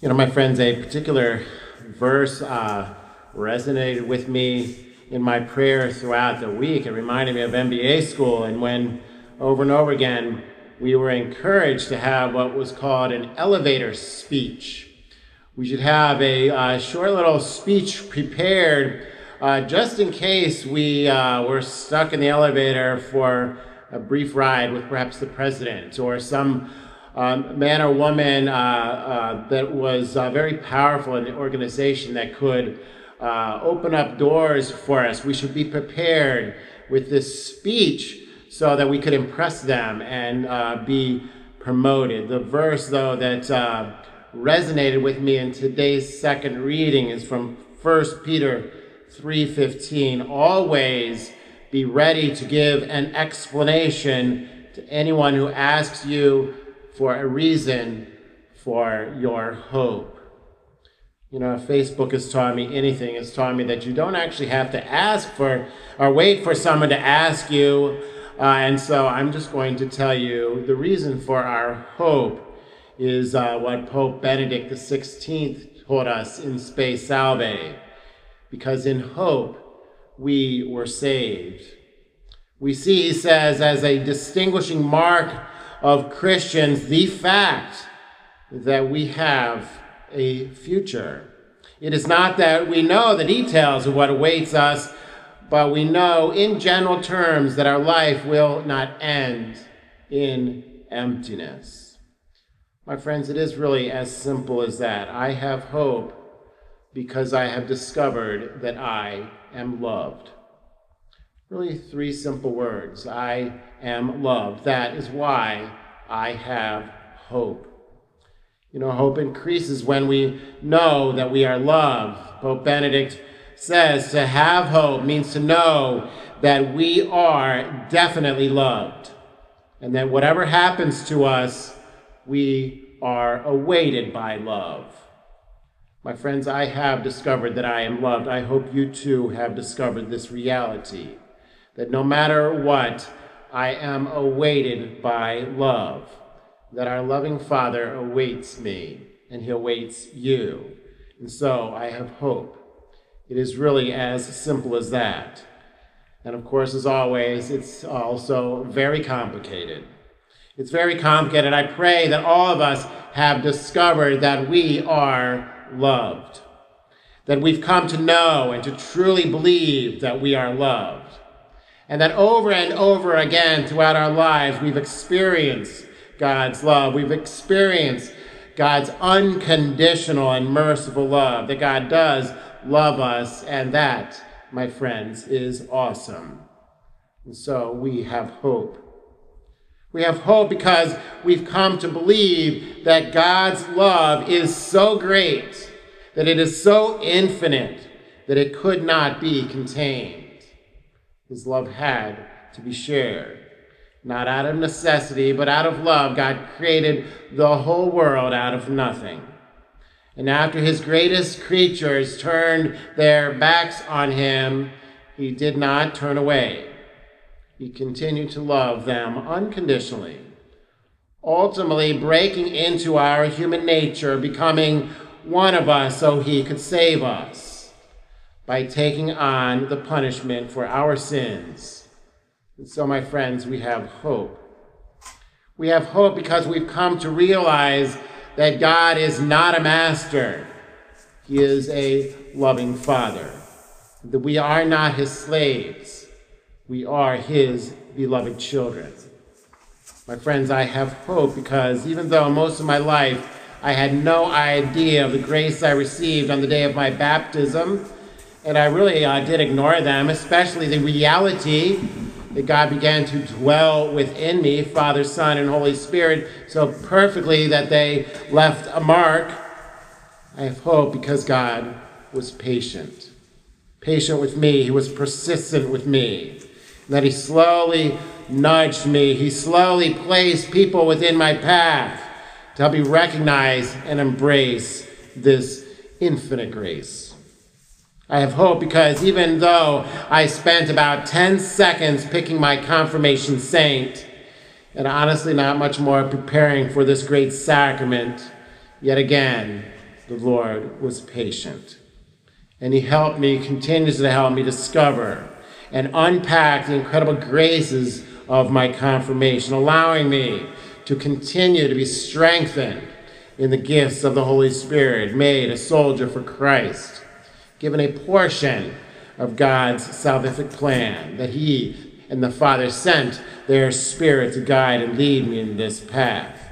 You know, my friends, a particular verse uh, resonated with me in my prayer throughout the week. It reminded me of MBA school, and when over and over again we were encouraged to have what was called an elevator speech. We should have a uh, short little speech prepared uh, just in case we uh, were stuck in the elevator for a brief ride with perhaps the president or some um, man or woman uh, uh, that was uh, very powerful in the organization that could uh, open up doors for us. We should be prepared with this speech so that we could impress them and uh, be promoted. The verse, though, that uh, resonated with me in today's second reading is from 1 Peter 3:15. Always be ready to give an explanation to anyone who asks you for a reason for your hope. You know, Facebook has taught me anything, it's taught me that you don't actually have to ask for or wait for someone to ask you. Uh, and so I'm just going to tell you the reason for our hope is uh, what Pope Benedict XVI taught us in Spe Salvi. Because in hope, we were saved. We see, he says, as a distinguishing mark of Christians, the fact that we have a future. It is not that we know the details of what awaits us, but we know in general terms that our life will not end in emptiness. My friends, it is really as simple as that. I have hope because I have discovered that I am loved. Really, three simple words I am loved. That is why I have hope. You know, hope increases when we know that we are loved. Pope Benedict says to have hope means to know that we are definitely loved and that whatever happens to us, we are awaited by love. My friends, I have discovered that I am loved. I hope you too have discovered this reality that no matter what, I am awaited by love that our loving Father awaits me and he awaits you. And so I have hope. It is really as simple as that. And of course, as always, it's also very complicated. It's very complicated. I pray that all of us have discovered that we are loved, that we've come to know and to truly believe that we are loved, and that over and over again throughout our lives we've experienced God's love. We've experienced God's unconditional and merciful love, that God does love us, and that, my friends, is awesome. And so we have hope. We have hope because we've come to believe that God's love is so great, that it is so infinite, that it could not be contained. His love had to be shared not out of necessity, but out of love, God created the whole world out of nothing. And after his greatest creatures turned their backs on him, he did not turn away. He continued to love them unconditionally, ultimately breaking into our human nature, becoming one of us so he could save us by taking on the punishment for our sins and so, my friends, we have hope. We have hope because we've come to realize that God is not a master, He is a loving Father. That we are not His slaves, we are His beloved children. My friends, I have hope because even though most of my life I had no idea of the grace I received on the day of my baptism, and I really uh, did ignore them, especially the reality that God began to dwell within me, Father, Son, and Holy Spirit, so perfectly that they left a mark. I have hope because God was patient. Patient with me. He was persistent with me. that He slowly nudged me. He slowly placed people within my path to help me recognize and embrace this infinite grace. I have hope because even though I spent about 10 seconds picking my confirmation saint, and honestly not much more preparing for this great sacrament, yet again, the Lord was patient. And he helped me, continues to help me discover and unpack the incredible graces of my confirmation, allowing me to continue to be strengthened in the gifts of the Holy Spirit, made a soldier for Christ, given a portion of God's salvific plan that He and the Father sent their Spirit to guide and lead me in this path.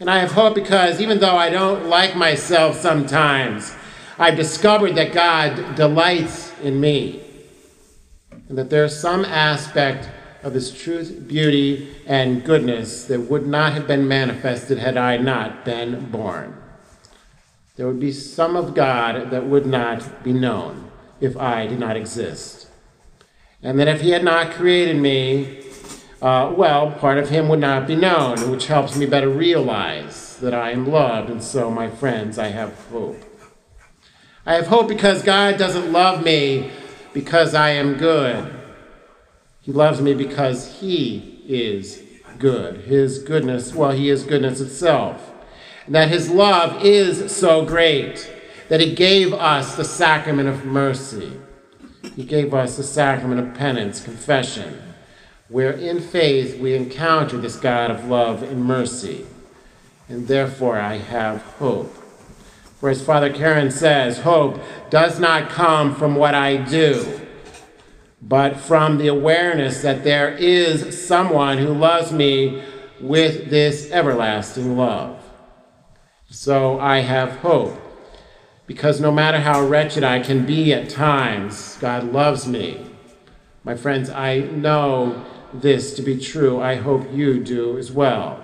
And I have hope because even though I don't like myself sometimes, I've discovered that God delights in me and that there's some aspect of his truth, beauty, and goodness that would not have been manifested had I not been born. There would be some of God that would not be known if I did not exist. And that if he had not created me, uh, well, part of him would not be known, which helps me better realize that I am loved. And so, my friends, I have hope. I have hope because God doesn't love me because I am good. He loves me because He is good. His goodness, well, He is goodness itself. That His love is so great that He gave us the sacrament of mercy. He gave us the sacrament of penance, confession, where in faith we encounter this God of love and mercy. And therefore I have hope. For as Father Karen says, hope does not come from what I do, but from the awareness that there is someone who loves me with this everlasting love. So I have hope, because no matter how wretched I can be at times, God loves me. My friends, I know this to be true. I hope you do as well.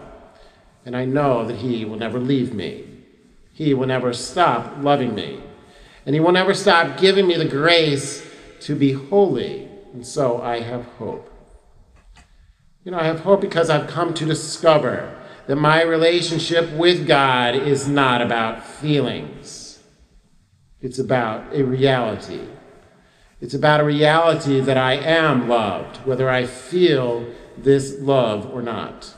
And I know that He will never leave me. He will never stop loving me. And He will never stop giving me the grace to be holy. And so I have hope. You know, I have hope because I've come to discover that my relationship with God is not about feelings, it's about a reality. It's about a reality that I am loved, whether I feel this love or not.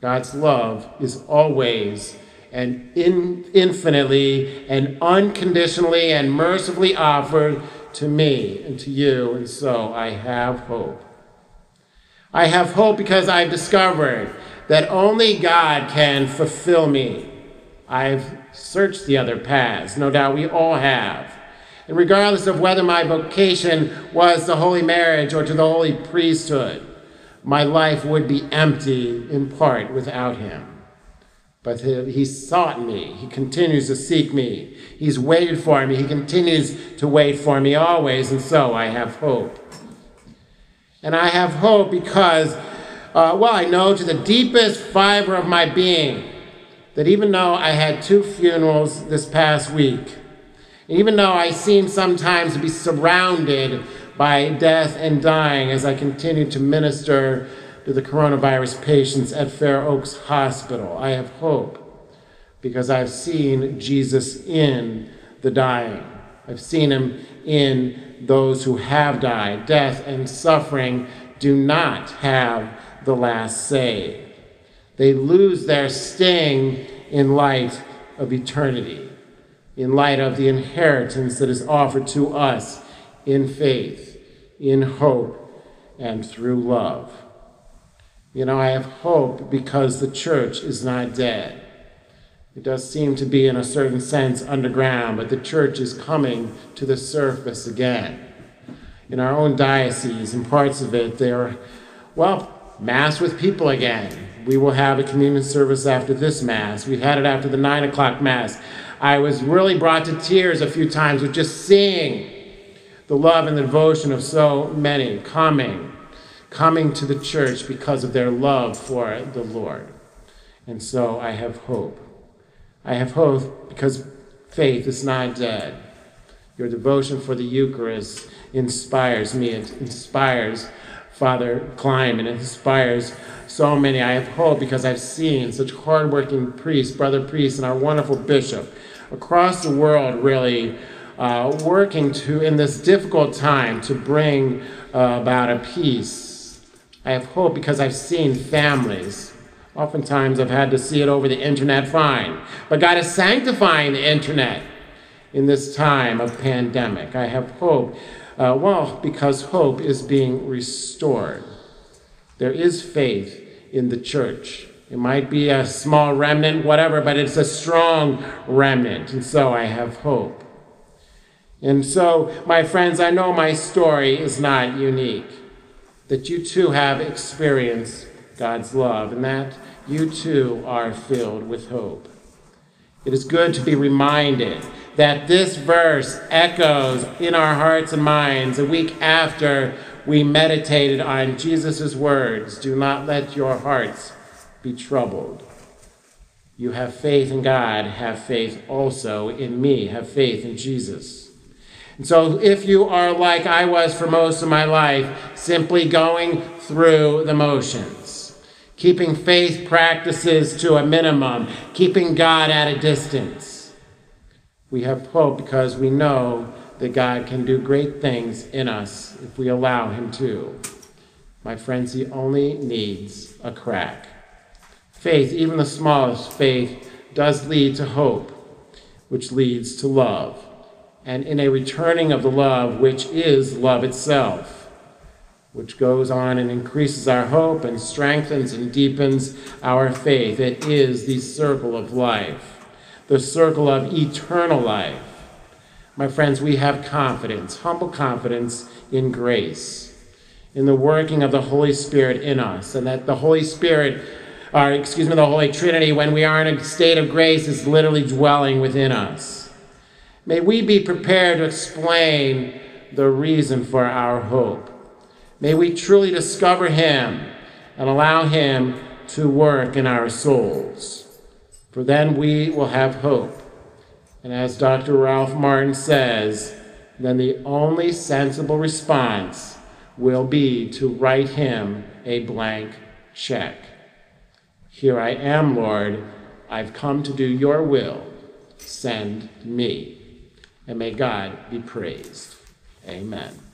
God's love is always and in, infinitely and unconditionally and mercifully offered to me and to you, and so I have hope. I have hope because I've discovered that only God can fulfill me. I've searched the other paths, no doubt we all have. And regardless of whether my vocation was the holy marriage or to the holy priesthood, my life would be empty in part without him. But he sought me. He continues to seek me. He's waited for me. He continues to wait for me always. And so I have hope. And I have hope because, uh, well, I know to the deepest fiber of my being that even though I had two funerals this past week, even though I seem sometimes to be surrounded by death and dying as I continue to minister to the coronavirus patients at Fair Oaks Hospital. I have hope because I've seen Jesus in the dying. I've seen him in those who have died. Death and suffering do not have the last say. They lose their sting in light of eternity, in light of the inheritance that is offered to us in faith, in hope, and through love. You know, I have hope because the church is not dead. It does seem to be, in a certain sense, underground, but the church is coming to the surface again. In our own diocese and parts of it, there are, well, Mass with people again. We will have a communion service after this Mass. We had it after the 9 o'clock Mass. I was really brought to tears a few times with just seeing the love and the devotion of so many coming coming to the church because of their love for the Lord. And so I have hope. I have hope because faith is not dead. Your devotion for the Eucharist inspires me. It inspires Father Klein and inspires so many. I have hope because I've seen such hardworking priests, brother priests, and our wonderful bishop across the world really uh, working to, in this difficult time, to bring uh, about a peace I have hope because I've seen families Oftentimes I've had to see it over the internet, fine. But God is sanctifying the internet in this time of pandemic. I have hope. Uh, well, because hope is being restored. There is faith in the church. It might be a small remnant, whatever, but it's a strong remnant. And so I have hope. And so, my friends, I know my story is not unique. That you too have experienced God's love and that you too are filled with hope. It is good to be reminded that this verse echoes in our hearts and minds a week after we meditated on Jesus' words Do not let your hearts be troubled. You have faith in God, have faith also in me, have faith in Jesus. And so, if you are like I was for most of my life, simply going through the motions, keeping faith practices to a minimum, keeping God at a distance, we have hope because we know that God can do great things in us if we allow Him to. My friends, He only needs a crack. Faith, even the smallest faith, does lead to hope, which leads to love, and in a returning of the love, which is love itself, which goes on and increases our hope and strengthens and deepens our faith. It is the circle of life, the circle of eternal life. My friends, we have confidence, humble confidence in grace, in the working of the Holy Spirit in us, and that the Holy Spirit or excuse me, the Holy Trinity, when we are in a state of grace, is literally dwelling within us. May we be prepared to explain the reason for our hope. May we truly discover Him and allow Him to work in our souls. For then we will have hope. And as Dr. Ralph Martin says, then the only sensible response will be to write Him a blank check. Here I am, Lord. I've come to do your will. Send me. And may God be praised. Amen.